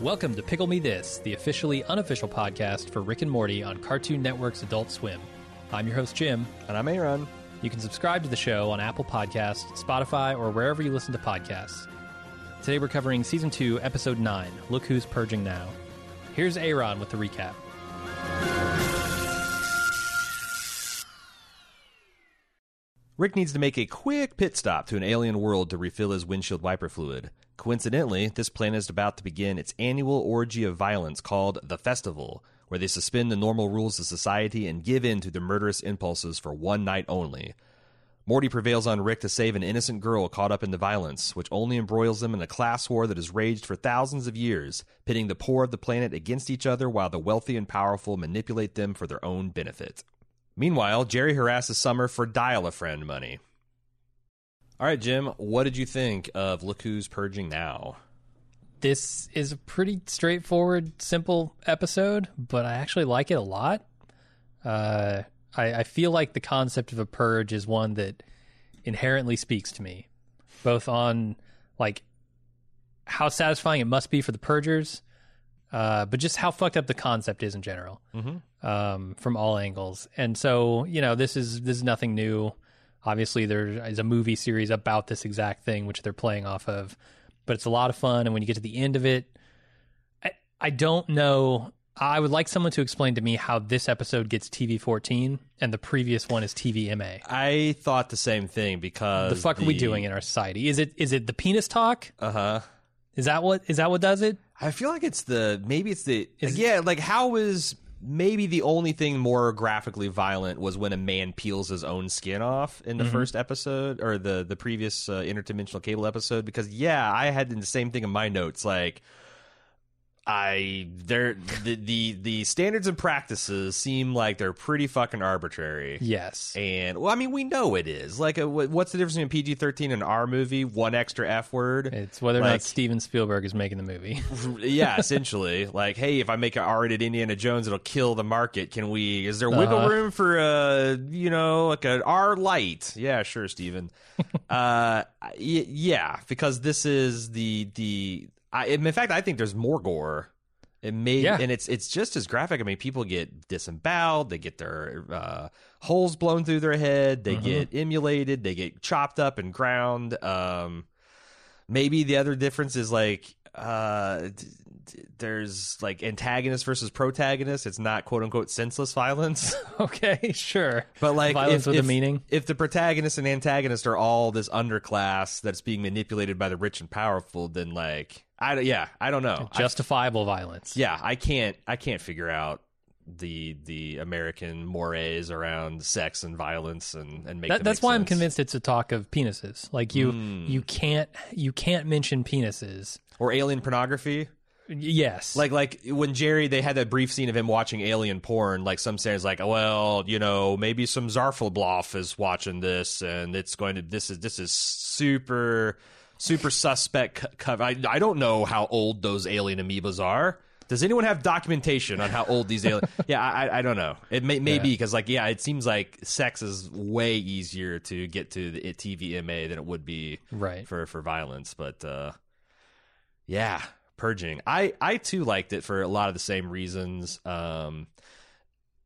Welcome to Pickle Me This, the officially unofficial podcast for Rick and Morty on Cartoon Network's Adult Swim. I'm your host, Jim. And I'm Aaron. You can subscribe to the show on Apple Podcasts, Spotify, or wherever you listen to podcasts. Today we're covering Season 2, Episode 9 Look Who's Purging Now. Here's Aaron with the recap. Rick needs to make a quick pit stop to an alien world to refill his windshield wiper fluid. Coincidentally, this planet is about to begin its annual orgy of violence called the Festival, where they suspend the normal rules of society and give in to their murderous impulses for one night only. Morty prevails on Rick to save an innocent girl caught up in the violence, which only embroils them in a class war that has raged for thousands of years, pitting the poor of the planet against each other while the wealthy and powerful manipulate them for their own benefit. Meanwhile, Jerry harasses Summer for dial a friend money. All right, Jim, what did you think of Look Who's Purging Now? This is a pretty straightforward, simple episode, but I actually like it a lot. Uh, I, I feel like the concept of a purge is one that inherently speaks to me, both on like how satisfying it must be for the purgers, uh, but just how fucked up the concept is in general, mm-hmm. um, from all angles. And so, you know, this is this is nothing new. Obviously, there is a movie series about this exact thing, which they're playing off of, but it's a lot of fun. And when you get to the end of it, I, I don't know. I would like someone to explain to me how this episode gets TV 14 and the previous one is TV MA. I thought the same thing because the fuck the... are we doing in our society? Is it is it the penis talk? Uh huh. Is that what is that what does it? I feel like it's the maybe it's the is yeah like how is maybe the only thing more graphically violent was when a man peels his own skin off in the Mhm. first episode or the the previous uh, interdimensional cable episode because yeah I had the same thing in my notes like I there the, the the standards and practices seem like they're pretty fucking arbitrary Yes. and well I mean we know it is like a, what's the difference between PG thirteen and R movie one extra F word It's whether or Like- not Steven Spielberg is making the movie. yeah, essentially. Like, hey, if I make an R-rated Indiana Jones, it'll kill the market. Can we? Is there wiggle Uh-huh. room for a, you know, like an R light? Yeah, sure, Steven. uh, y- yeah, because this is the the. I, in fact, I think there's more gore. It may, Yeah. and it's it's just as graphic. I mean, people get disemboweled, they get their uh, holes blown through their head, they Mhm. get emulated, they get chopped up and ground. Um, maybe the other difference is like uh d- d- there's like antagonist versus protagonist it's not quote unquote senseless violence okay, sure. but like Violence if, with a meaning. if the protagonist and antagonist are all this underclass that's being manipulated by the rich and powerful then like i yeah i don't know I- Justifiable violence. yeah i can't i can't figure out the the american mores around sex and violence and and make That, that's make why I'm convinced it's a talk of penises. Like you, Mm. you can't, you can't mention penises. or alien pornography Yes, Like like when Jerry they had that brief scene of him watching alien porn. Like some saying like, well, you know, maybe some Zarfelbloff is watching this, and it's going to this is this is super super suspect. co- Cover. I I don't know how old those alien amoebas are. Does anyone have documentation on how old these alien? yeah, I I- I don't know. It may may Yeah. be because like yeah, it seems like sex is way easier to get to the TVMA than it would be right. for for violence but uh yeah purging i i too liked it for a lot of the same reasons um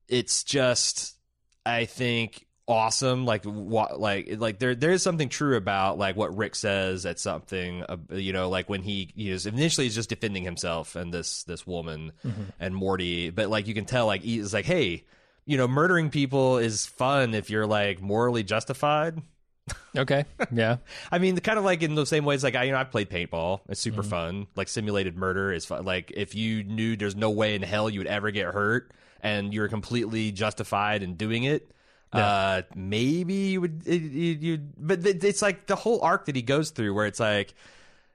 it's just i think awesome like what like like there there is something true about like what rick says at something uh, you know like when he he is initially he's just defending himself and this this woman Mhm. and morty but like you can tell like he's like hey you know murdering people is fun if you're like morally justified Okay. Yeah. I mean, kind of like in the same ways, like I, you know, I played paintball. It's super Mhm. fun. Like simulated murder is fun. Like if you knew there's no way in hell you would ever get hurt, and you're completely justified in doing it, uh, maybe you would. You, you, but it's like the whole arc that he goes through, where it's like,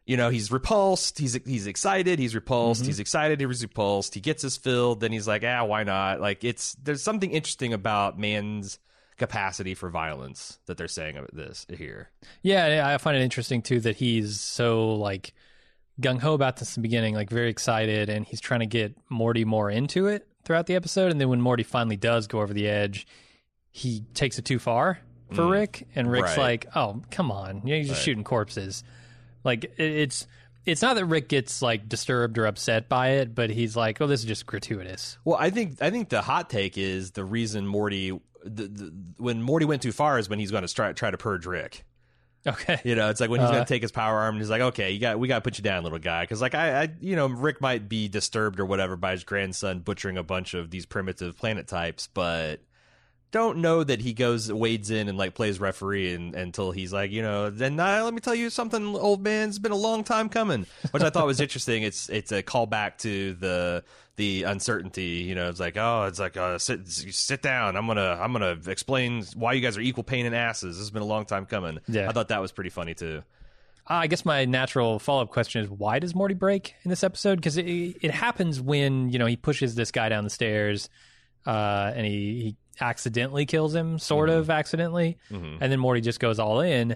you know, he's repulsed, he's he's excited, he's repulsed, Mhm. he's excited, he's repulsed, he gets his filled, then he's like, ah, why not? Like it's there's something interesting about man's capacity for violence that they're saying of this here. Yeah, yeah, I find it interesting too that he's so like gung ho about this in the beginning, like very excited, and he's trying to get Morty more into it throughout the episode. And then when Morty finally does go over the edge, he takes it too far for Rick, and Rick's Right. like, "Oh, come on, you're just shooting corpses." Like it- it's it's not that Rick gets like disturbed or upset by it, but he's like, "Oh, this is just gratuitous." Well, I think I think the hot take is the reason Morty the, the, when Morty went too far is when he's going to try try to purge Rick. Okay, You know, it's like when he's Uh, going to take his power arm and he's like, "Okay, you got we got to put you down, little guy," because like I, I, you know, Rick might be disturbed or whatever by his grandson butchering a bunch of these primitive planet types, but don't know that he goes wades in and like plays referee and, until he's like, you know, then uh, let me tell you something, old man. It's been a long time coming, which I thought was interesting. It's it's a callback to the the uncertainty. You know, it's like, oh, it's like, uh, sit sit down. I'm gonna I'm gonna explain why you guys are equal pain in asses. This has been a long time coming. Yeah. I thought that was pretty funny too. Uh, I guess my natural follow up question is why does Morty break in this episode? Because it, it happens when you know he pushes this guy down the stairs, uh, and he, he accidentally kills him, sort of accidentally, Mhm. and then Morty just goes all in.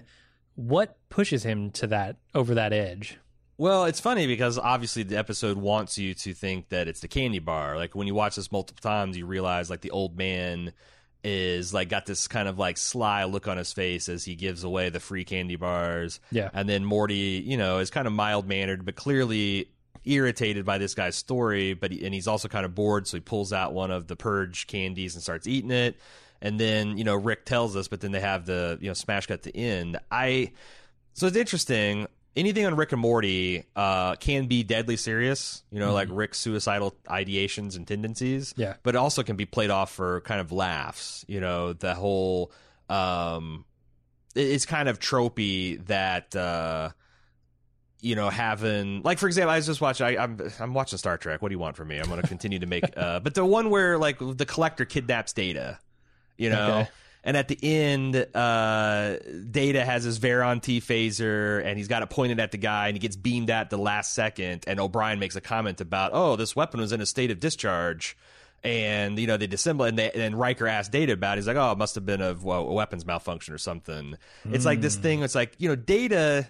What pushes him to that over that edge? Well, it's funny because obviously the episode wants you to think that it's the candy bar. Like when you watch this multiple times, you realize like the old man is like got this kind of like sly look on his face as he gives away the free candy bars. Yeah. And then Morty, you know, is kind of mild mannered, but clearly irritated by this guy's story. But he, and he's also kind of bored, so he pulls out one of the purge candies and starts eating it. And then you know Rick tells us, but then they have the you know smash cut to end. I so it's interesting. Anything on Rick and Morty uh, can be deadly serious, you know, like Rick's suicidal ideations and tendencies. Yeah. but it also can be played off for kind of laughs. You know, the whole um, it's kind of tropey that uh, you know having like for example, I was just watching. I, I'm I'm watching Star Trek. What do you want from me? I'm going to continue to make. Uh, but the one where like the collector kidnaps Data, you know. Okay. And at the end, uh, Data has his Varon-T phaser, and he's got it pointed at the guy, and he gets beamed at the last second. And O'Brien makes a comment about, "Oh, this weapon was in a state of discharge." And you know they disassemble, and, they, and Riker asked Data about. it. He's like, "Oh, it must have been a, well, a weapons malfunction or something." It's like this thing. It's like you know, Data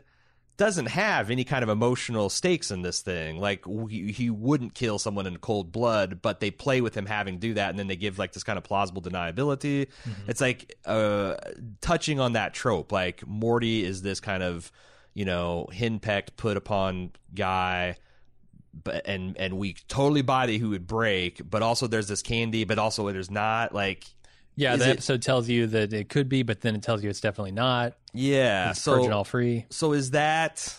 doesn't have any kind of emotional stakes in this thing. Like we, he wouldn't kill someone in cold blood, but they play with him having to do that, and then they give like this kind of plausible deniability. It's like uh, touching on that trope. Like Morty is this kind of you know henpecked, put upon guy. But and and we totally buy that he would break, but also there's this candy, but also there's not. Like Yeah, Is the it- episode tells you that it could be, but then it tells you it's definitely not. yeah, It's so all free. So is that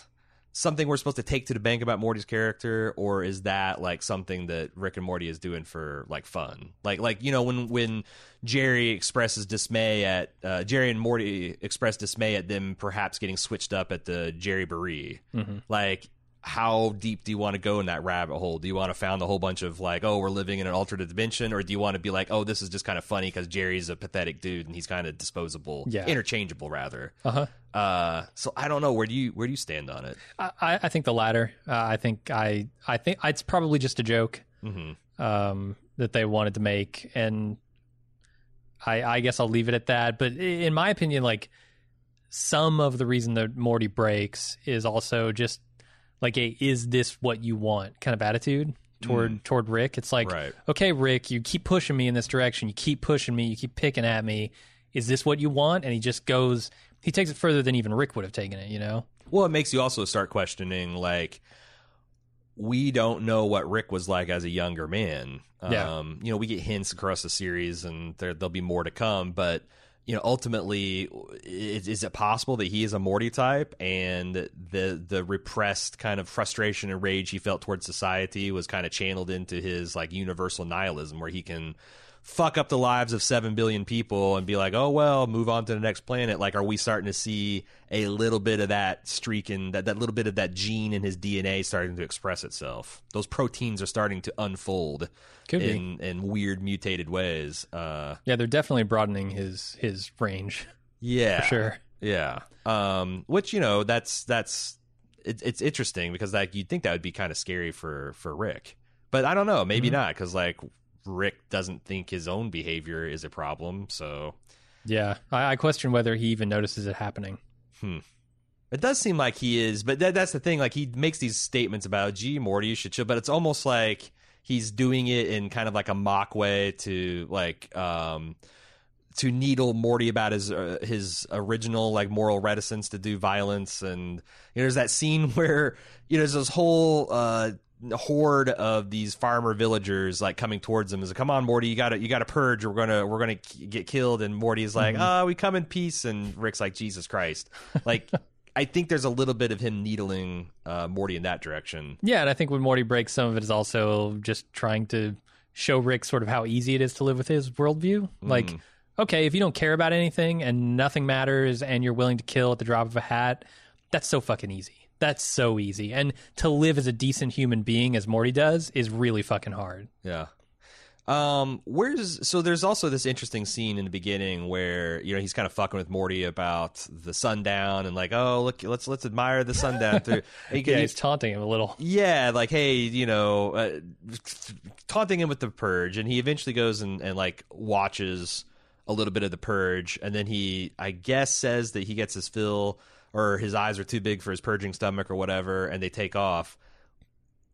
something we're supposed to take to the bank about Morty's character, or is that like something that Rick and Morty is doing for like fun? Like like you know when when Jerry expresses dismay at uh, Jerry and Morty express dismay at them perhaps getting switched up at the Jerryboree. Like how deep do you want to go in that rabbit hole? Do you want to found a whole bunch of like, oh, we're living in an alternate dimension, or do you want to be like, oh, this is just kind of funny because Jerry's a pathetic dude and he's kind of disposable, Yeah. interchangeable rather. Uh huh. Uh, so I don't know where do you where do you stand on it? I, I think the latter. Uh, I think I I think it's probably just a joke hmm um, that they wanted to make, and I I guess I'll leave it at that. But in my opinion, like some of the reason that Morty breaks is also just like a "is this what you want" kind of attitude toward toward Rick. It's like, Right. okay, Rick, you keep pushing me in this direction. You keep pushing me. You keep picking at me. Is this what you want? And he just goes. He takes it further than even Rick would have taken it. You know. Well, it makes you also start questioning like we don't know what Rick was like as a younger man. Yeah. Um, you know, we get hints across the series, and there, there'll be more to come. But you know, ultimately, is, is it possible that he is a Morty type, and the the repressed kind of frustration and rage he felt towards society was kind of channeled into his like universal nihilism, where he can fuck up the lives of 7 billion people and be like, oh, well, move on to the next planet. Like, are we starting to see a little bit of that streak and that, that little bit of that gene in his DNA starting to express itself? Those proteins are starting to unfold Could be. in, in weird mutated ways. Uh, Yeah, they're definitely broadening his his range yeah. for sure. Yeah. Um, which, you know, that's, that's, it, it's interesting because like you'd think that would be kind of scary for, for Rick, but I don't know, maybe not. Cause like Rick doesn't think his own behavior is a problem. So Yeah, I, I question whether he even notices it happening. it does seem like he is, but that, that's the thing. Like he makes these statements about, gee, Morty, you should chill, but it's almost like he's doing it in kind of like a mock way to like, um, to needle Morty about his uh, his original like moral reticence to do violence, and you know, there's that scene where you know there's this whole uh, horde of these farmer villagers like coming towards him. Is like, come on, Morty, you got to you got to purge. Or we're gonna we're gonna get killed. And Morty's like, oh, we come in peace. And Rick's like, Jesus Christ, like. I think there's a little bit of him needling uh, Morty in that direction. Yeah, and I think when Morty breaks, some of it is also just trying to show Rick sort of how easy it is to live with his worldview. Mm-hmm. Like, okay, if you don't care about anything and nothing matters and you're willing to kill at the drop of a hat, that's so fucking easy. That's so easy. And to live as a decent human being as Morty does is really fucking hard. Yeah. Um, where's so there's also this interesting scene in the beginning where you know he's kind of fucking with Morty about the sundown and like oh look let's let's admire the sundown through he- Yeah, he's taunting him a little. yeah like hey you know uh, taunting him with the purge and he eventually goes and, and like watches a little bit of the purge and then he I guess says that he gets his fill or his eyes are too big for his purging stomach or whatever and they take off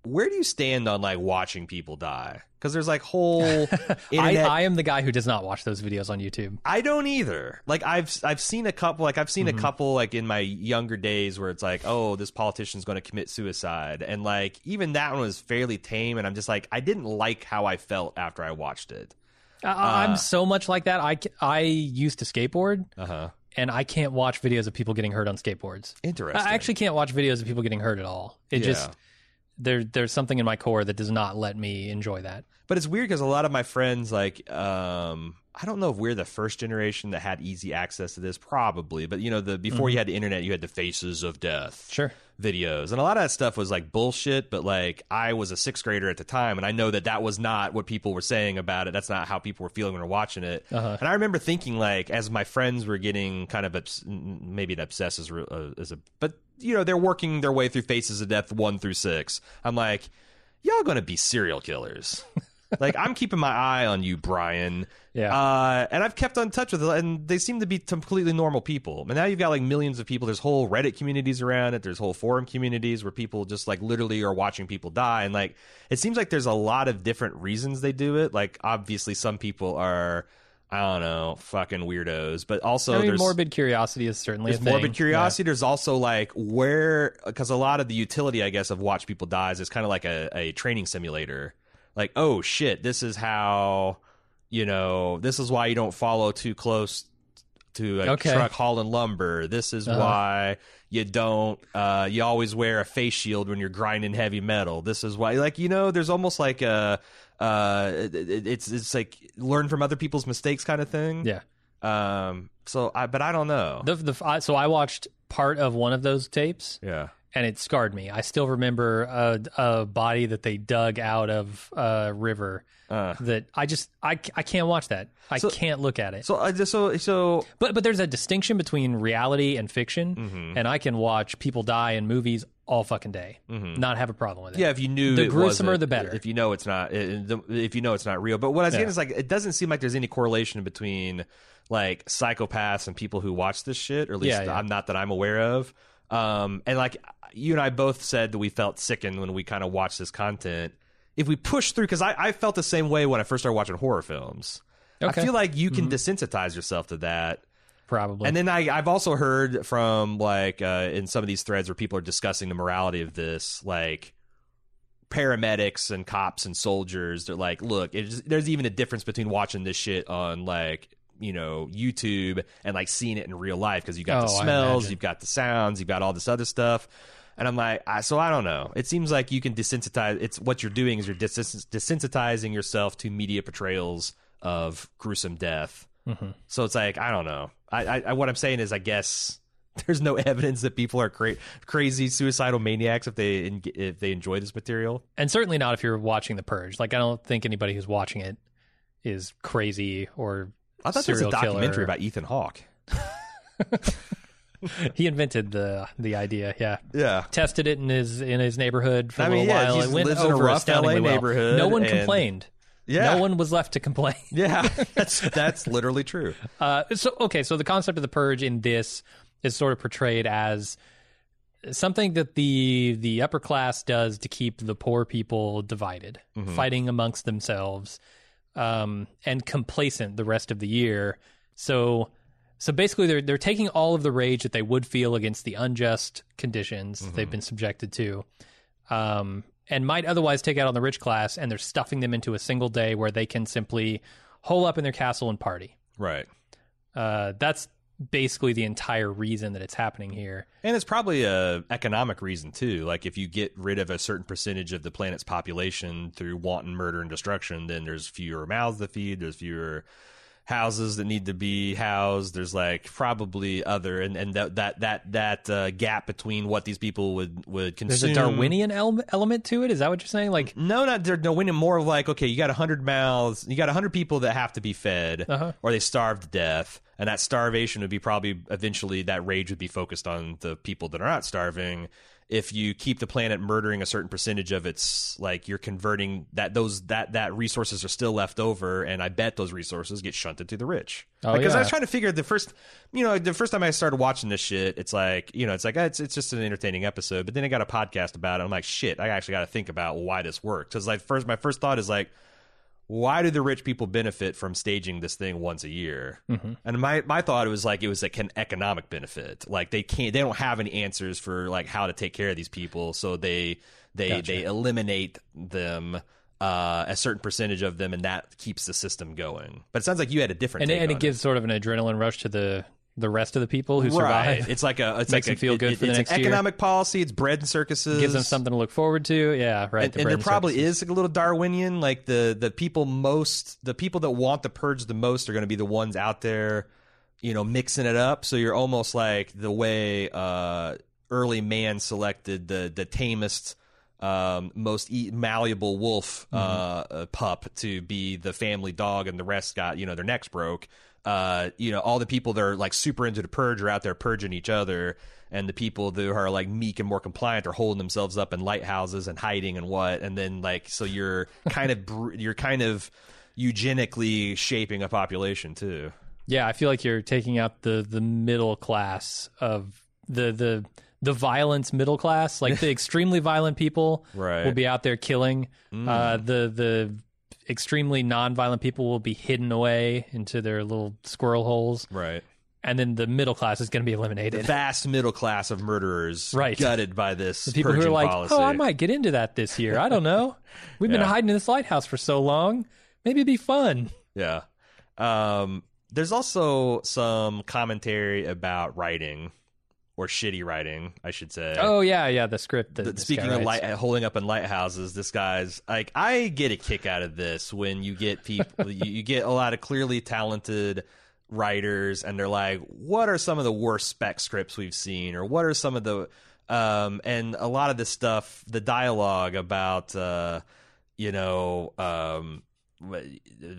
where do you stand on like watching people die? Because there's like whole I, internet. I am the guy who does not watch those videos on YouTube. I don't either. Like I've I've seen a couple. Like I've seen Mm-hmm. a couple. Like in my younger days, where it's like, oh, this politician's going to commit suicide, and like even that one was fairly tame. And I'm just like, I didn't like how I felt after I watched it. I, I'm so much like that. I, I used to skateboard Uh huh. And I can't watch videos of people getting hurt on skateboards. Interesting. I actually can't watch videos of people getting hurt at all. It Yeah. just there there's something in my core that does not let me enjoy that. But it's weird because a lot of my friends, like, um, I don't know if we're the first generation that had easy access to this, probably. But you know, the before you had the internet, you had the Faces of Death. Mm-hmm. Sure. videos and a lot of that stuff was like bullshit but like i was a sixth grader at the time and i know that that was not what people were saying about it that's not how people were feeling when they were watching it Uh-huh. and i remember thinking like as my friends were getting kind of obs- maybe an obsess is, re- uh, is a but you know they're working their way through faces of death one through six i'm like y'all gonna be serial killers like i'm keeping my eye on you brian Yeah. uh, and I've kept on touch with it, and they seem to be completely normal people. And now you've got like millions of people. There's whole Reddit communities around it. There's whole forum communities where people just like literally are watching people die. And like, it seems like there's a lot of different reasons they do it. Like, obviously, some people are, I don't know, fucking weirdos. But also, I mean, there's morbid curiosity is certainly there's a thing. morbid curiosity. There's also like where, because a lot of the utility, I guess, of watch people dies is kind of like a, a training simulator. Like, oh shit, this is how, you know, this is why you don't follow too close to a Okay. truck hauling lumber. This is Uh-huh. why you don't, uh, you always wear a face shield when you're grinding heavy metal. This is why, like, you know, there's almost like a, uh, it- it- it's it's like learn from other people's mistakes kind of thing. Yeah. Um. So I, but I don't know. The, the, I, so I watched part of one of those tapes yeah. And it scarred me. I still remember a, a body that they dug out of a river Uh, that I just I, I can't watch that. I So- can't look at it. so I just so so But but there's a distinction between reality and fiction, Mm-hmm. and I can watch people die in movies all fucking day, not have a problem with it. Mm-hmm. yeah. If you knew The gruesomer, the better. If you know it's not, if you know it's not real. But what I was getting Yeah. is like, it doesn't seem like there's any correlation between like psychopaths and people who watch this shit, or at least Yeah, yeah. I'm not that I'm aware of. Um, and like you and I both said that we felt sickened when we kind of watched this content. If we push through, because I, I felt the same way when I first started watching horror films. Okay. Mm-hmm. I feel like you can desensitize yourself to that. probably. And then I, I've also heard from like uh, in some of these threads where people are discussing the morality of this, like paramedics and cops and soldiers. They're like, look, there's even a difference between watching this shit on like you know YouTube and like seeing it in real life because you've got the Oh, I smells, you've got the sounds, you've got all this other stuff. And I'm like, I, so I don't know. It seems like you can desensitize. It's what you're doing is you're des- desensitizing yourself to media portrayals of gruesome death. Mhm. So it's like I don't know. I, I, I what I'm saying is I guess there's no evidence that people are cra- crazy suicidal maniacs if they en- if they enjoy this material. and certainly not if you're watching The Purge. Like I don't think anybody who's watching it is crazy or I thought there was a documentary killer. about Ethan Hawke. he invented the the idea. Yeah, Yeah. tested it in his in his neighborhood for a I little mean, yeah, while. It went a over rough astoundingly LA well. neighborhood No one and- complained. Yeah. No one was left to complain. Yeah, that's that's literally true. Uh, so okay, so the concept of the purge in this is sort of portrayed as something that the the upper class does to keep the poor people divided, fighting amongst themselves, um, and complacent the rest of the year, So so basically they're they're taking all of the rage that they would feel against the unjust conditions that they've been subjected to. Um and might otherwise take out on the rich class and they're stuffing them into a single day where they can simply hole up in their castle and party. Right. Uh that's basically the entire reason that it's happening here. And it's probably a economic reason too. Like if you get rid of a certain percentage of the planet's population through wanton murder and destruction, then there's fewer mouths to feed. There's fewer houses that need to be housed. There's like probably other and and that that that that uh, gap between what these people would would consume. There's a Darwinian ele- element to it. Is that what you're saying? Like No, not winning more of like okay, you got hundred mouths, you got hundred people that have to be fed, Uh-huh. or they starve to death, and that starvation would be probably eventually that rage would be focused on the people that are not starving. If you keep the planet murdering a certain percentage of its, like you're converting that those that that resources are still left over, and I bet those resources get shunted to the rich. Oh, because I was trying to figure the first, you know, the first time I started watching this shit, it's like, you know, it's like, eh, it's, it's just an entertaining episode. But then I got a podcast about it. I'm like, shit, I actually got to think about why this works. Because like first, my first thought is like, why do the rich people benefit from staging this thing once a year? Mm-hmm. And my my thought was like it was like an economic benefit. Like they can't, they don't have any answers for like how to take care of these people, so they they Gotcha. they eliminate them. Uh, a certain percentage of them, and that keeps the system going. But it sounds like you had a different. and, and it gives sort of an adrenaline rush to the the rest of the people who Right. survive. It's like a it's Makes like them a, feel good it- for the next year. economic policy. It's bread and circuses. gives them something to look forward to. Yeah, right. And, the and there probably circuses. is a little Darwinian. Like the the people most the people that want the purge the most are going to be the ones out there, you know, mixing it up. So you're almost like the way uh, early man selected the the tamest. Um, most eat, malleable wolf uh, uh, pup to be the family dog, and the rest got you know their necks broke. Uh, you know, all the people that are like super into the purge are out there purging each other, and the people that are like meek and more compliant are holding themselves up in lighthouses and hiding and what, and then like so you're kind of you're kind of eugenically shaping a population too. Yeah, I feel like you're taking out the the middle class of the the the violence middle class, like the extremely violent people Right. will be out there killing. Mm. Uh, the the extremely non-violent people will be hidden away into their little squirrel holes, Right. and then the middle class is going to be eliminated. The vast middle class of murderers, Right. gutted by this The people who are like, policy. "Oh, I might get into that this year. I don't know. We've been hiding in this lighthouse for so long. Maybe it'd be fun." Yeah. Um, there's also some commentary about writing or shitty writing, I should say. Oh yeah, yeah. The script. That Th- this Speaking of light, holding up in lighthouses, this guy's like I get a kick out of this when you get people, you, you get a lot of clearly talented writers, and they're like, "What are some of the worst spec scripts we've seen, or what are some of the?" Um, and a lot of the stuff, the dialogue about, uh, you know, um,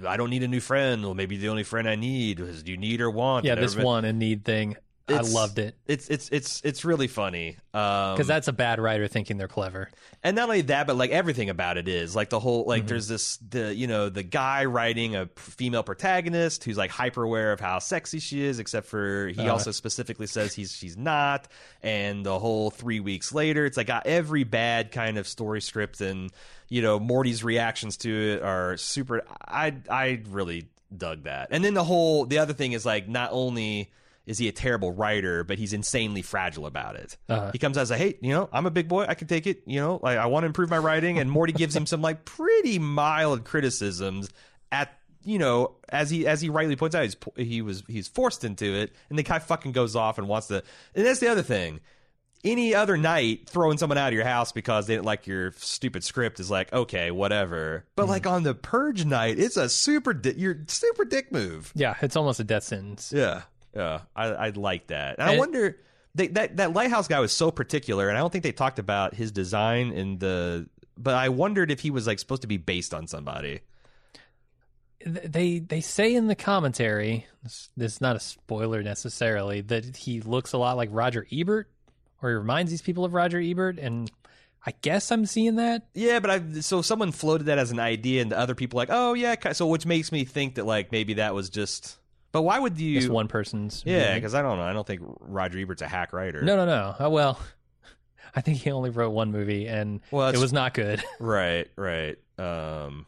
I don't need a new friend. Well, maybe the only friend I need is do you need or want? yeah, this everybody- one and need thing. I loved it It's it's it's it's really funny. Um, because that's a bad writer thinking they're clever. and not only that but like everything about it is like the whole Mm-hmm. like there's this the you know the guy writing a female protagonist who's like hyper aware of how sexy she is except for he Uh-huh. also specifically says he's she's not and the whole three weeks later it's like got every bad kind of story script and you know morty's reactions to it are super i i really dug that and then the whole the other thing is like not only is he a terrible writer, but he's insanely fragile about it. Uh-huh. He comes out as a, hey, you know, I'm a big boy. I can take it. You know, like I want to improve my writing. And Morty gives him some like pretty mild criticisms at, you know, as he as he rightly points out, he's, he was he's forced into it, and the guy fucking goes off and wants to. And that's the other thing. Any other night, throwing someone out of your house because they didn't like your stupid script is like okay, whatever. But like on the purge night, it's a super di- your super dick move. Yeah, it's almost a death sentence. Yeah, yeah, I, I like that. And I wonder they, that that lighthouse guy was so particular, and I don't think they talked about his design in the. But I wondered if he was like supposed to be based on somebody. They they say in the commentary, this, this is not a spoiler necessarily, that he looks a lot like Roger Ebert, or he reminds these people of Roger Ebert, and I guess I'm seeing that. Yeah, but I so someone floated that as an idea, and the other people like, oh yeah, so which makes me think that like maybe that was just. But why would you? Just one person's. yeah, because I don't know. I don't think Roger Ebert's a hack writer. No, no, no. Oh, well, I think he only wrote one movie, and Well, it was not good. Right, right. Um,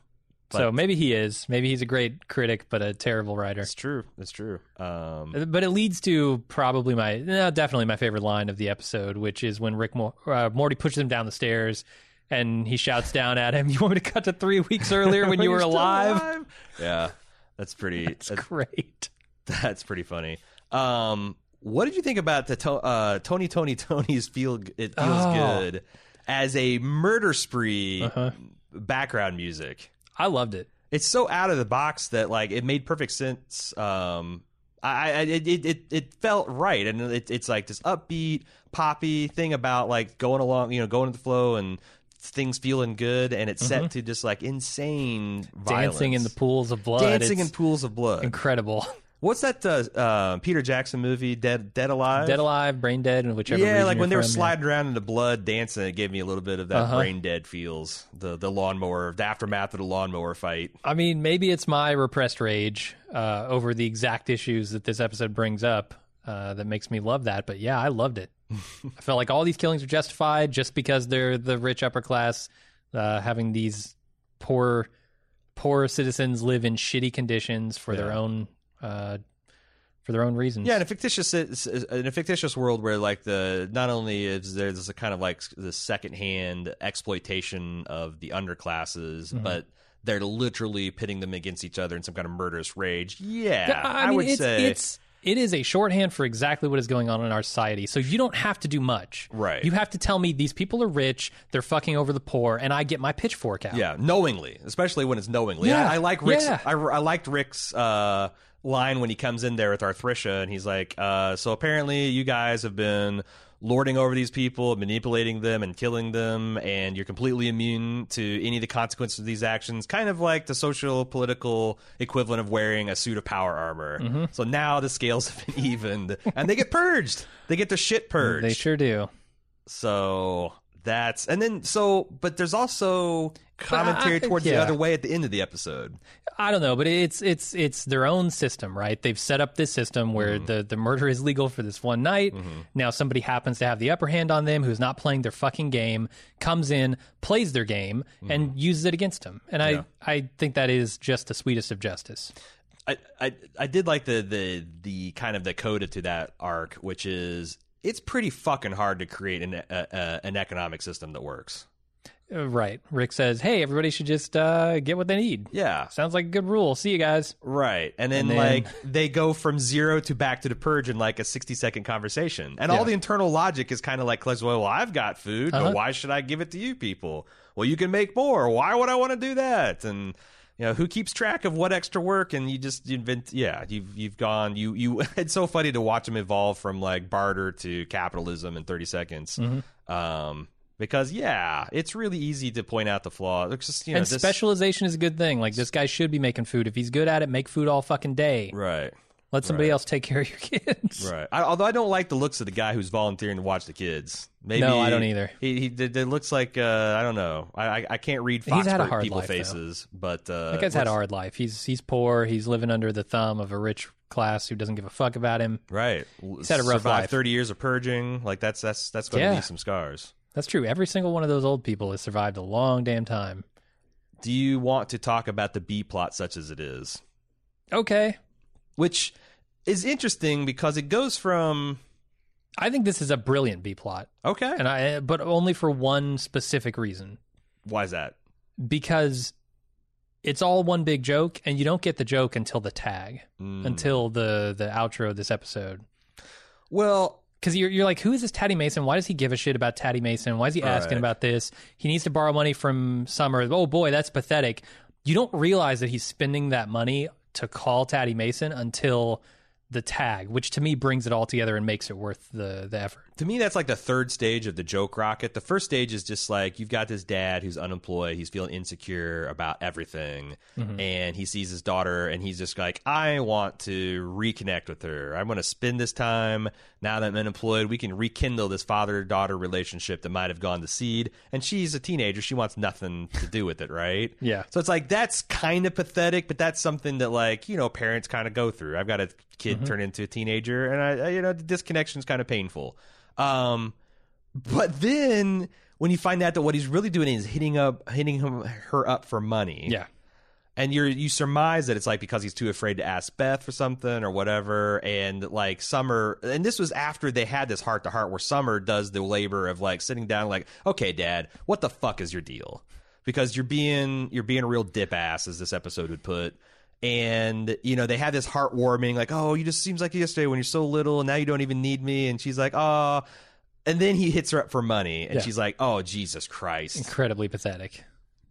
so maybe he is. Maybe he's a great critic, but a terrible writer. It's true. It's true. Um, But it leads to probably my, no, definitely my favorite line of the episode, which is when Rick Mor- uh, Morty pushes him down the stairs and he shouts down at him, "You want me to cut to three weeks earlier when you were You're alive?" Yeah, that's pretty. It's that's, great. that's pretty funny. Um, what did you think about the to- uh, Tony! Toni! Toné!'s feel? It feels Oh. good as a murder spree Uh-huh. background music. I loved it. It's so out of the box that like it made perfect sense. Um, I, I it, it it felt right, and it, it's like this upbeat poppy thing about like going along, you know, going with the flow and things feeling good, and it's set to just like insane violence. Dancing in the pools of blood. dancing in pools of blood. incredible. What's that uh, uh, Peter Jackson movie, Dead Dead Alive? Dead alive, brain dead, and whichever. yeah, like when they were from, yeah. sliding around in the blood dancing, it gave me a little bit of that Uh-huh. brain dead feels. The the lawnmower, the aftermath of the lawnmower fight. I mean, maybe it's my repressed rage uh, over the exact issues that this episode brings up uh, that makes me love that. But yeah, I loved it. I felt like all these killings are justified just because they're the rich upper class uh, having these poor, poor citizens live in shitty conditions for their own, uh, for their own reasons. Yeah, in a fictitious in a fictitious world where like the not only is there's a kind of like the secondhand exploitation of the underclasses, Mm-hmm. but they're literally pitting them against each other in some kind of murderous rage. Yeah, Yeah, I, mean, would it's, say it's it is a shorthand for exactly what is going on in our society. So you don't have to do much. Right. You have to tell me these people are rich, they're fucking over the poor, and I get my pitchfork out. Yeah, knowingly, especially when it's knowingly. Yeah, I, I like Rick's. yeah. I, I liked Rick's uh, line when he comes in there with Arthricia, and he's like, uh, "So apparently, you guys have been lording over these people, manipulating them, and killing them, and you're completely immune to any of the consequences of these actions. Kind of like the social political equivalent of wearing a suit of power armor. Mm-hmm. So now the scales have been evened, and they get purged. They get their shit purged. They sure do. So that's and then so but there's also commentary I- towards the yeah. other way at the end of the episode. I don't know, but it's it's it's their own system, right? They've set up this system where Mm-hmm. the the murder is legal for this one night. Now somebody happens to have the upper hand on them who's not playing their fucking game, comes in, plays their game, and uses it against them. And Mm-hmm. Yeah. I I think that is just the sweetest of justice. I, I I did like the the the kind of the coda to that arc, which is it's pretty fucking hard to create an a, a, an economic system that works. Uh, Right. Rick says, "Hey, everybody should just uh, get what they need." Yeah. Sounds like a good rule. See you guys. Right. And then, And then- like they go from zero to back to the purge in like a 60 second conversation. And Yeah. all the internal logic is kind of like, well, well, I've got food, Uh-huh. but why should I give it to you people? Well, you can make more. Why would I want to do that? And you know, who keeps track of what extra work and you just invent yeah, you've you've gone you you it's so funny to watch them evolve from like barter to capitalism in 30 seconds. Mm-hmm. Um because yeah, it's really easy to point out the flaw. It's just you know and this, specialization is a good thing. Like this guy should be making food. If he's good at it, make food all fucking day. right. Let somebody Right. else take care of your kids. Right. I, although I don't like the looks of the guy who's volunteering to watch the kids. Maybe No, I don't either. He, he it, it looks like uh, I don't know. I I, I can't read He's had a hard people life, though. faces, but uh, That guy's had a hard life. He's he's poor. He's living under the thumb of a rich class who doesn't give a fuck about him. right. He's had a rough Survived life. Thirty years of purging. Like that's that's that's going to Yeah. leave some scars. That's true. Every single one of those old people has survived a long damn time. Do you want to talk about the B plot such as it is, Okay. Which is interesting because it goes from I think this is a brilliant B plot. okay, And I but only for one specific reason. why is that? Because it's all one big joke and you don't get the joke until the tag, Mm. until the the outro of this episode. Well, because you're, you're like, who is this Tatty Mason? Why does he give a shit about Tatty Mason? Why is he asking Right. about this? He needs to borrow money from Summer. Oh boy, that's pathetic. You don't realize that he's spending that money to call Tatty Mason until the tag, which to me brings it all together and makes it worth the the effort. To me that's like the third stage of the joke rocket. The first stage is just like you've got this dad who's unemployed. He's feeling insecure about everything. Mm-hmm. And he sees his daughter and he's just like i want to reconnect with her. I'm going to spend this time now that i'm unemployed we can rekindle this father-daughter relationship that might have gone to seed. And she's a teenager. She wants nothing to do with it right? Yeah. so it's like that's kind of pathetic, but that's something that like you know parents kind of go through. I've got a kid mm-hmm. turn into a teenager, and I, I you know the disconnection is kind of painful. Um, but then when you find out that what he's really doing is hitting up hitting him her up for money, Yeah. and you're you surmise that it's like because he's too afraid to ask Beth for something or whatever, and like Summer, and this was after they had this heart to heart where Summer does the labor of like sitting down, like, okay, Dad, what the fuck is your deal? Because you're being you're being a real dip ass, as this episode would put. And you know they have this heartwarming, like, oh, you just seems like yesterday when you're so little, and now you don't even need me. And she's like, oh, and then he hits her up for money, and Yeah. she's like, oh, Jesus Christ Incredibly pathetic.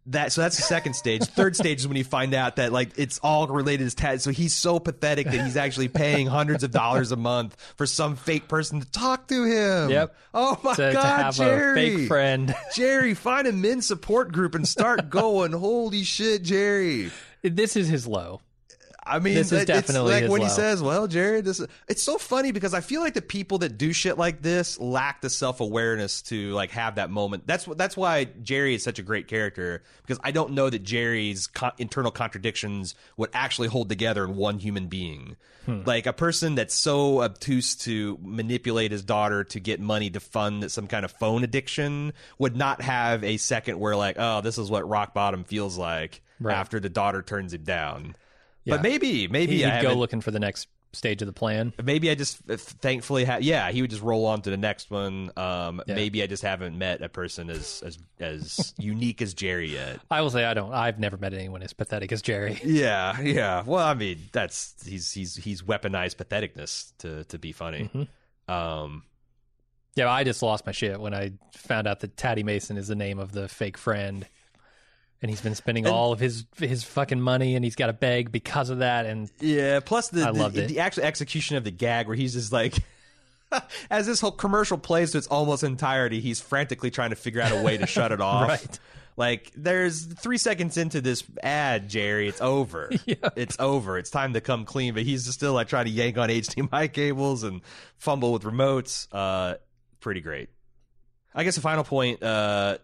that so that's the second stage. Third stage is when you find out that like it's all related to Ted. So he's so pathetic that he's actually paying hundreds of dollars a month for some fake person to talk to him. Yep. Oh my To, to god, have Jerry. a fake friend. Jerry, find a men's support group and start going. Holy shit, Jerry. This is his low. I mean, This is definitely like when he says, "Well, Jerry, this." Is, it's so funny because I feel like the people that do shit like this lack the self awareness to like have that moment. That's. That's why Jerry is such a great character because I don't know that Jerry's co- internal contradictions would actually hold together in one human being. Hmm. Like a person that's so obtuse to manipulate his daughter to get money to fund some kind of phone addiction would not have a second where like, oh, this is what rock bottom feels like Right. after the daughter turns him down. Yeah. But maybe, maybe He'd I go looking for the next stage of the plan. maybe I just uh, thankfully have. Yeah, he would just roll on to the next one. Um, Yeah. Maybe I just haven't met a person as as as unique as Jerry yet. I will say I don't. I've never met anyone as pathetic as Jerry. Yeah, yeah. Well, I mean, that's he's he's he's weaponized patheticness to to be funny. Mm-hmm. Um, Yeah, I just lost my shit when I found out that Tatty Mason is the name of the fake friend, and he's been spending all of his his fucking money, and he's got to beg because of that. And Yeah, plus the I the, loved it. the actual execution of the gag where he's just like as this whole commercial plays to its almost entirety, he's frantically trying to figure out a way to shut it off. Right. Like there's three seconds into this ad, Jerry. It's over. It's over. It's time to come clean. But he's just still like trying to yank on HDMI cables and fumble with remotes. Uh, pretty great. I guess the final point. Uh,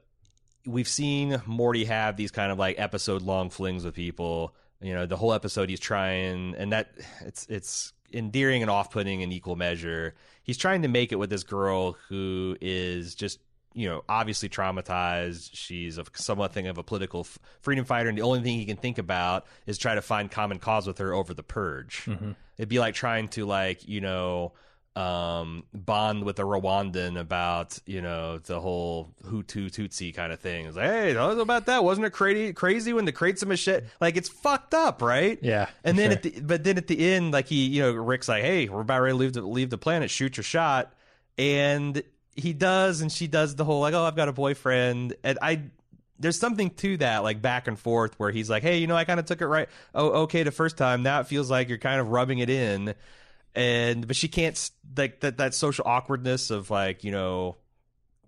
we've seen Morty have these kind of like episode long flings with people. You know, the whole episode he's trying, and that it's it's endearing and off putting in equal measure. He's trying to make it with this girl who is just you know obviously traumatized. She's a somewhat thing of a political f- freedom fighter, and the only thing he can think about is try to find common cause with her over the purge. Mm-hmm. It'd be like trying to like you know um, bond with a Rwandan about you know the whole Hutu Tutsi kind of thing. It's like, hey, tell us about that. Wasn't it crazy? Crazy when the crates of machete? Like it's fucked up, right? Yeah, And then sure. at the but then at the end, like he, you know, Rick's like, hey, we're about ready to leave the leave the planet. Shoot your shot, and he does, and she does the whole like, oh, I've got a boyfriend, and I. There's something to that, like back and forth, where he's like, "Hey, you know, I kind of took it right. Oh, okay, the first time. Now it feels like you're kind of rubbing it in." And but she can't like that that social awkwardness of like you know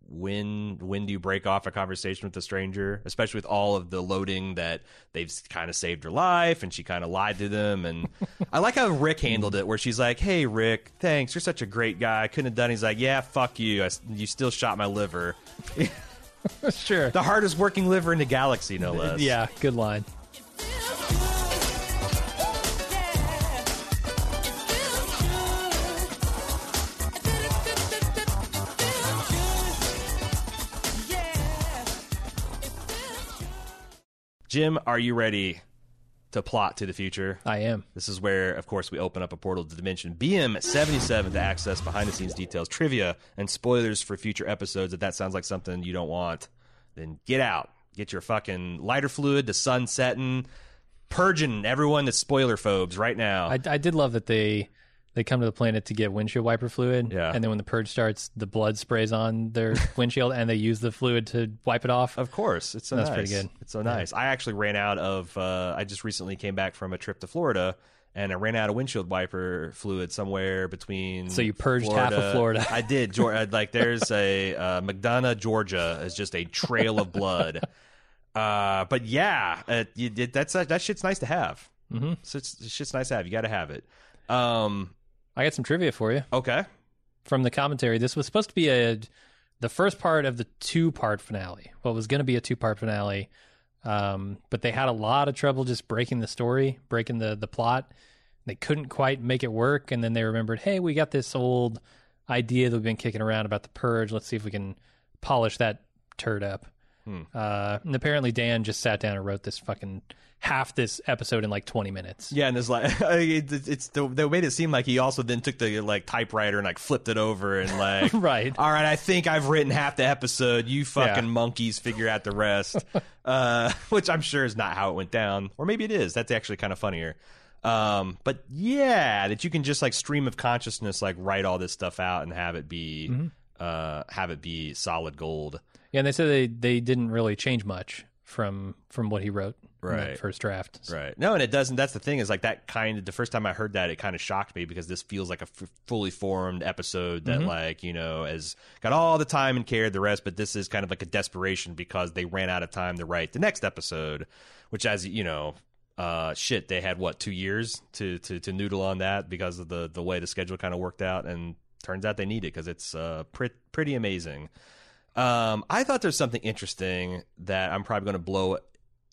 when when do you break off a conversation with a stranger? Especially with all of the loading that they've kind of saved her life and she kind of lied to them. And i like how rick handled it where she's like hey rick thanks. You're such a great guy. I couldn't have done it." he's like yeah fuck you. I s you still shot my liver. Sure. the hardest working liver in the galaxy no less. Yeah, good line. Jim are you ready to plot to the future I am. This is where, of course, we open up a portal to Dimension BM77 to access behind the scenes details, trivia, and spoilers for future episodes. If that sounds like something you don't want, then get out. Get your fucking lighter fluid, the sun setting, purging everyone that's spoiler phobes right now. I, I did love that they they come to the planet to get windshield wiper fluid. Yeah. And then when the purge starts, the blood sprays on their windshield, and they use the fluid to wipe it off. Of course, it's so That's nice. pretty good. It's so nice. I actually ran out of. Uh, I just recently came back from a trip to Florida, and I ran out of windshield wiper fluid somewhere between. So you purged half of Florida. I did. Geor- Like there's a uh, McDonough, Georgia, is just a trail of blood. Uh, but yeah, uh, you, that's that shit's nice to have. Mm-hmm. So it's, it's just nice to have. You got to have it. Um, I got some trivia for you okay. from the commentary. This was supposed to be a the first part of the two part finale. Well, it was going to be a two part finale, um, but they had a lot of trouble just breaking the story, breaking the the plot. They couldn't quite make it work, and then they remembered, hey, we got this old idea that we've been kicking around about the purge. Let's see if we can polish that turd up. Uh, and apparently Dan just sat down and wrote this fucking half this episode in like 20 minutes. Yeah, and it's like it's, it's the, they made it seem like he also then took the like typewriter and like flipped it over and like Right. All right, I think I've written half the episode. You fucking Yeah. monkeys figure out the rest. uh, which I'm sure is not how it went down, or maybe it is. That's actually kind of funnier. Um, but yeah, that you can just like stream of consciousness, like write all this stuff out and have it be Mm-hmm. uh have it be solid gold. Yeah, and they said they, they didn't really change much from from what he wrote in Right. that first draft. So- Right. No, and it doesn't. That's the thing is like that kind of the first time I heard that, it kind of shocked me because this feels like a f- fully formed episode that, like, you know, has got all the time and care, the rest, but this is kind of like a desperation because they ran out of time to write the next episode, which, as you know, uh, shit, they had what, two years to, to, to noodle on that because of the, the way the schedule kind of worked out. And turns out they need it because it's uh, pre- pretty amazing. Um, I thought there's something interesting that I'm probably going to blow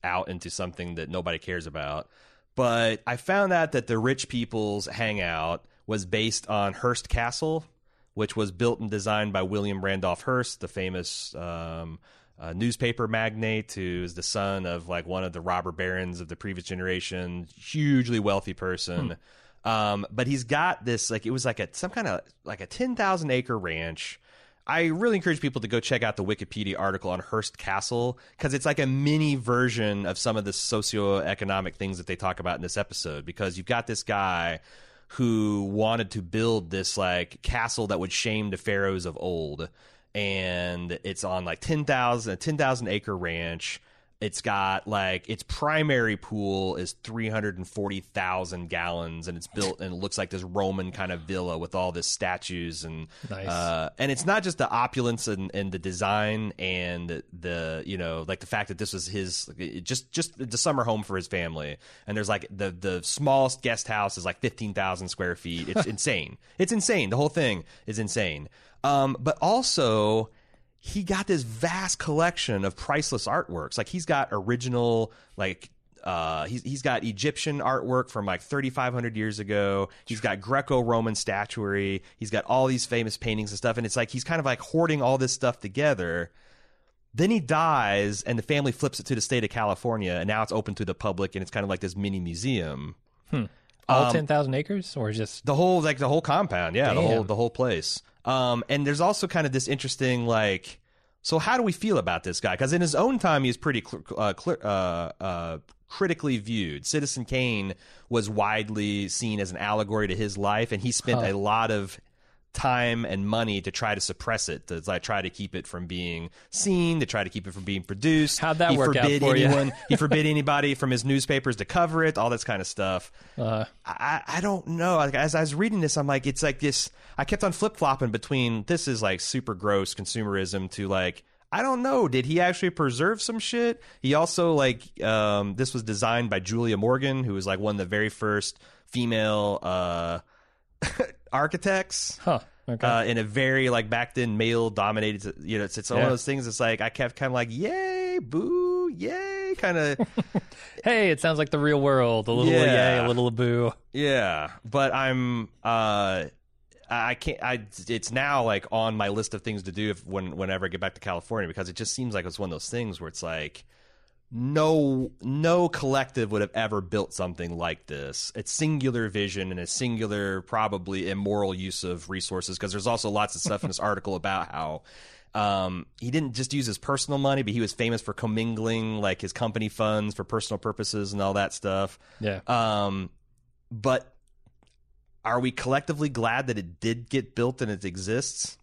out into something that nobody cares about. But I found out that the rich people's hangout was based on Hearst Castle, which was built and designed by William Randolph Hearst, the famous um, uh, newspaper magnate who is the son of like one of the robber barons of the previous generation, hugely wealthy person. Um, but he's got this like it was like a some kind of like a ten thousand acre ranch. I really encourage people to go check out the Wikipedia article on Hearst Castle because it's like a mini version of some of the socioeconomic things that they talk about in this episode. Because you've got this guy who wanted to build this like castle that would shame the pharaohs of old, and it's on like 10,000 a 10,000 acre ranch. It's got like its primary pool is 340,000 gallons and it's built and it looks like this Roman kind of villa with all this statues and Nice. uh, and it's not just the opulence and, and the design and the you know like the fact that this was his just just the summer home for his family. And there's like the the smallest guest house is like 15,000 square feet. It's insane. It's insane. The whole thing is insane. Um, but also he got this vast collection of priceless artworks. Like he's got original like uh, he's he's got Egyptian artwork from like 3,500 years ago. He's got Greco-Roman statuary. He's got all these famous paintings and stuff. And it's like he's kind of like hoarding all this stuff together. Then he dies, and the family flips it to the state of California, and now it's open to the public, and it's kind of like this mini museum. All Um, 10,000 acres or just The whole like the whole compound, yeah, the whole the whole place. Um, and there's also kind of this interesting like, so how do we feel about this guy? Because in his own time, he's pretty cl- uh, cl- uh, uh, critically viewed. Citizen Kane was widely seen as an allegory to his life, and he spent a lot of time and money to try to suppress it, to like try to keep it from being seen, to try to keep it from being produced. How'd that he work out forbid for you? anyone, he forbid anybody from his newspapers to cover it, all this kind of stuff. uh, I, I don't know. Like, as I was reading this, I'm like, it's like this. I kept on flip flopping between this is like super gross consumerism to like, I don't know. Did he actually preserve some shit? He also like, um, this was designed by Julia Morgan, who was like one of the very first female uh, architects. huh. Okay. Uh, in a very like back then male dominated, you know, it's, it's one Yeah. of those things. It's like I kept kind of like, yay, boo, yay, kind of. hey, it sounds like the real world. A little Yeah. yay, a little boo. Yeah, but I'm uh I can't I it's now like on my list of things to do if when whenever I get back to California because it just seems like it's one of those things where it's like no no collective would have ever built something like this. It's singular vision and a singular probably immoral use of resources because there's also lots of stuff in this article about how um, he didn't just use his personal money, but he was famous for commingling like his company funds for personal purposes and all that stuff. Yeah. Um, but are we collectively glad that it did get built and it exists?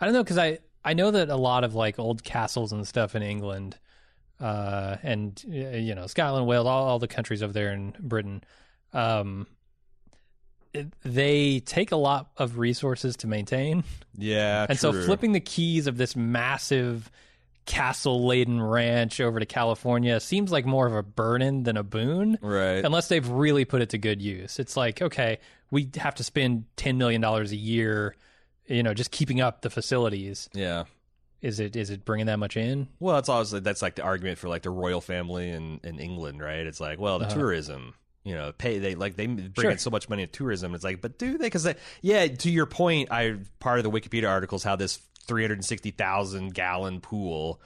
I don't know because I I know that a lot of like old castles and stuff in England, uh, and uh, you know Scotland, Wales, all, all the countries over there in Britain, um, it, they take a lot of resources to maintain, Yeah, and so flipping the keys of this massive castle laden ranch over to California seems like more of a burden than a boon. right. Unless they've really put it to good use. It's like, okay, we have to spend $10 million a year, you know, just keeping up the facilities. Yeah. Is it is it bringing that much in? Well, it's always that's like the argument for like the royal family in, in England, right? It's like, well, the tourism, you know, pay they like they bring Uh-huh. Sure. in so much money to tourism. It's like, but do they? Because yeah, to your point, I part of the Wikipedia articles how this three hundred sixty thousand gallon pool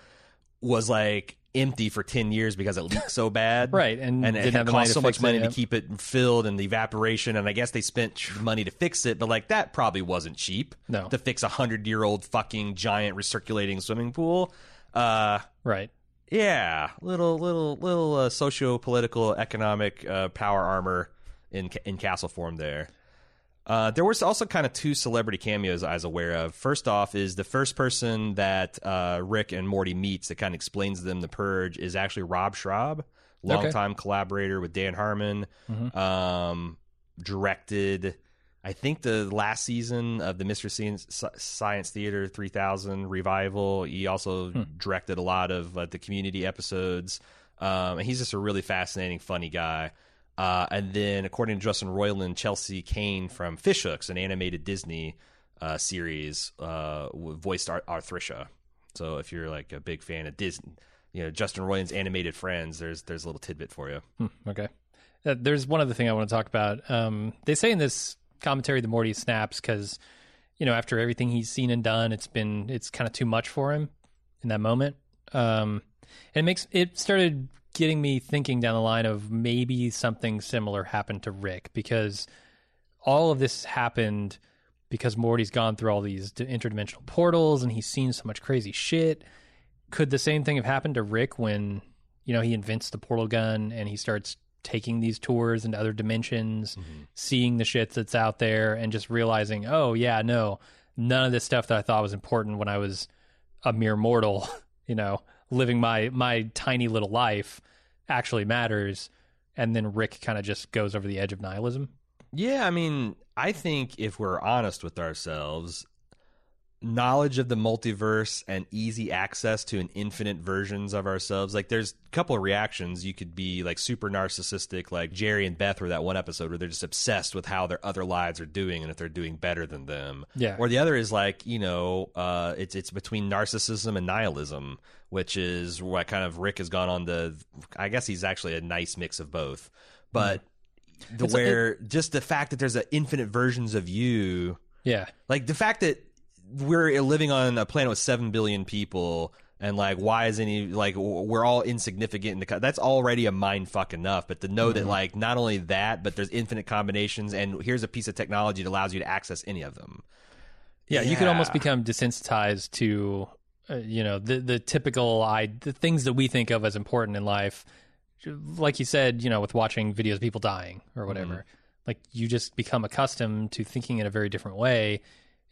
was like empty for 10 years because it leaked so bad. Right, and and it didn't had have the money cost so much it, money yeah. to keep it filled and the evaporation. And I guess they spent money to fix it, but like that probably wasn't cheap. No. To fix a hundred year old fucking giant recirculating swimming pool. Uh, Right. yeah, little, little, little uh, socio political, economic uh, power armor in in castle form there. Uh, there was also kind of two celebrity cameos I was aware of. First off, is the first person that uh, Rick and Morty meets that kind of explains to them the purge is actually Rob Schrab, longtime collaborator with Dan Harmon. Um, directed, I think, the last season of the Mystery Science, Theater 3000 revival. He also directed a lot of uh, the community episodes. Um, and he's just a really fascinating, funny guy. Uh, and then, according to Justin Roiland, Chelsea Kane from Fishhooks, an animated Disney uh, series, uh, voiced Ar-. So, if you're like a big fan of Disney, you know Justin Roiland's animated friends, there's there's a little tidbit for you. Hmm, okay. Uh, there's one other thing I want to talk about. Um, they say in this commentary the Morty snaps because, you know, after everything he's seen and done, it's been it's kind of too much for him in that moment. Um, and it makes it started getting me thinking down the line of maybe something similar happened to Rick because all of this happened because Morty's gone through all these interdimensional portals and he's seen so much crazy shit. Could the same thing have happened to Rick when, you know, he invents the portal gun and he starts taking these tours into other dimensions, mm-hmm. seeing the shit that's out there and just realizing, oh, yeah, no, none of this stuff that I thought was important when I was a mere mortal, you know, living my my tiny little life actually matters. And then Rick kind of just goes over the edge of nihilism. Yeah, I mean, I think if we're honest with ourselves, knowledge of the multiverse and easy access to an infinite versions of ourselves, like there's a couple of reactions. You could be like super narcissistic, like Jerry and Beth were that one episode where they're just obsessed with how their other lives are doing and if they're doing better than them. Yeah. Or the other is like, you know, uh, it's it's between narcissism and nihilism, which is what kind of Rick has gone on to I guess he's actually a nice mix of both. But the It's where just the fact that there's an infinite versions of you Yeah. like the fact that we're living on a planet with 7 billion people and like why is any like we're all insignificant in the co- that's already a mind fuck enough but to know Mm-hmm. that like not only that but there's infinite combinations and here's a piece of technology that allows you to access any of them Yeah, you could almost become desensitized to, uh, you know, the the typical I the things that we think of as important in life. Like you said, you know, with watching videos of people dying or whatever, Mm-hmm. like you just become accustomed to thinking in a very different way,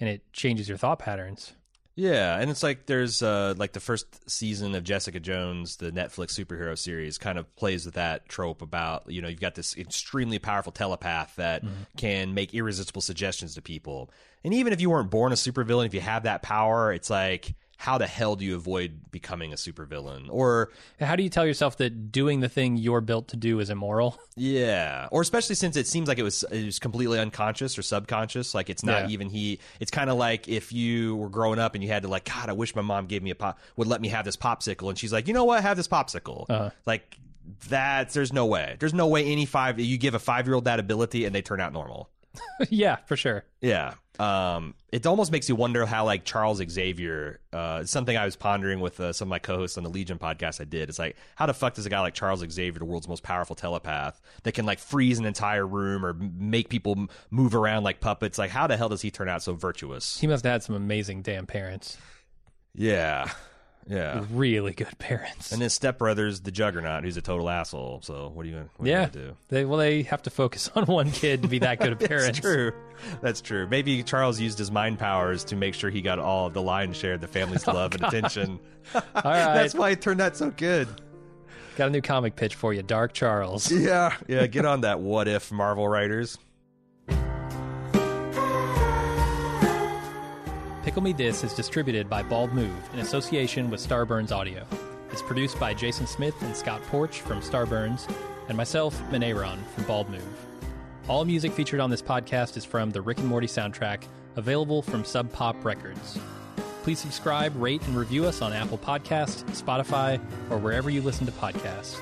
and it changes your thought patterns. Yeah, and it's like there's uh like the first season of Jessica Jones, the Netflix superhero series, kind of plays with that trope about you know you've got this extremely powerful telepath that can make irresistible suggestions to people, and even if you weren't born a supervillain, if you have that power, it's like how the hell do you avoid becoming a supervillain? Or how do you tell yourself that doing the thing you're built to do is immoral? Yeah, or especially since it seems like it was it was completely unconscious or subconscious. Like it's not Yeah. even he. It's kind of like if you were growing up and you had to like, God, I wish my mom gave me a pop would let me have this popsicle, and she's like, you know what, have this popsicle. Uh-huh. Like that's there's no way. There's no way any five you give a five year old that ability and they turn out normal. yeah, for sure. Yeah. Um, it almost makes you wonder how like Charles Xavier. Uh, something I was pondering with uh, some of my co-hosts on the Legion podcast. I did. It's like how the fuck does a guy like Charles Xavier, the world's most powerful telepath, that can like freeze an entire room or make people move around like puppets? Like how the hell does he turn out so virtuous? He must have had some amazing damn parents, Yeah. Yeah. really good parents. And his stepbrother's the Juggernaut, who's a total asshole. So what are you? You yeah, gonna do? they well they have to focus on one kid to be that good a parent. That's true. That's true. Maybe Charles used his mind powers to make sure he got all of the lion's share of the family's oh, love and attention. All right, That's why it turned out so good. got a new comic pitch for you, Dark Charles. Yeah. Yeah, get on that what if Marvel writers. Pickle Me This is distributed by Bald Move in association with Starburns Audio. It's produced by Jason Smith and Scott Porch from Starburns, and myself, Maneron from Bald Move. All music featured on this podcast is from the Rick and Morty soundtrack, available from Sub Pop Records. Please subscribe, rate, and review us on Apple Podcasts, Spotify, or wherever you listen to podcasts.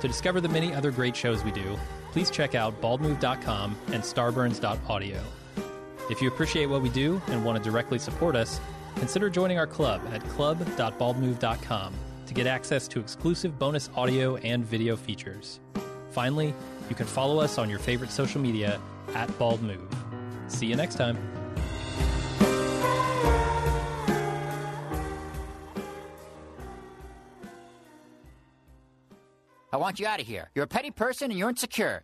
To discover the many other great shows we do, please check out baldmove.com and starburns.audio. If you appreciate what we do and want to directly support us, consider joining our club at club.baldmove.com to get access to exclusive bonus audio and video features. Finally, you can follow us on your favorite social media at Bald Move. See you next time. I want you out of here. You're a petty person and you're insecure.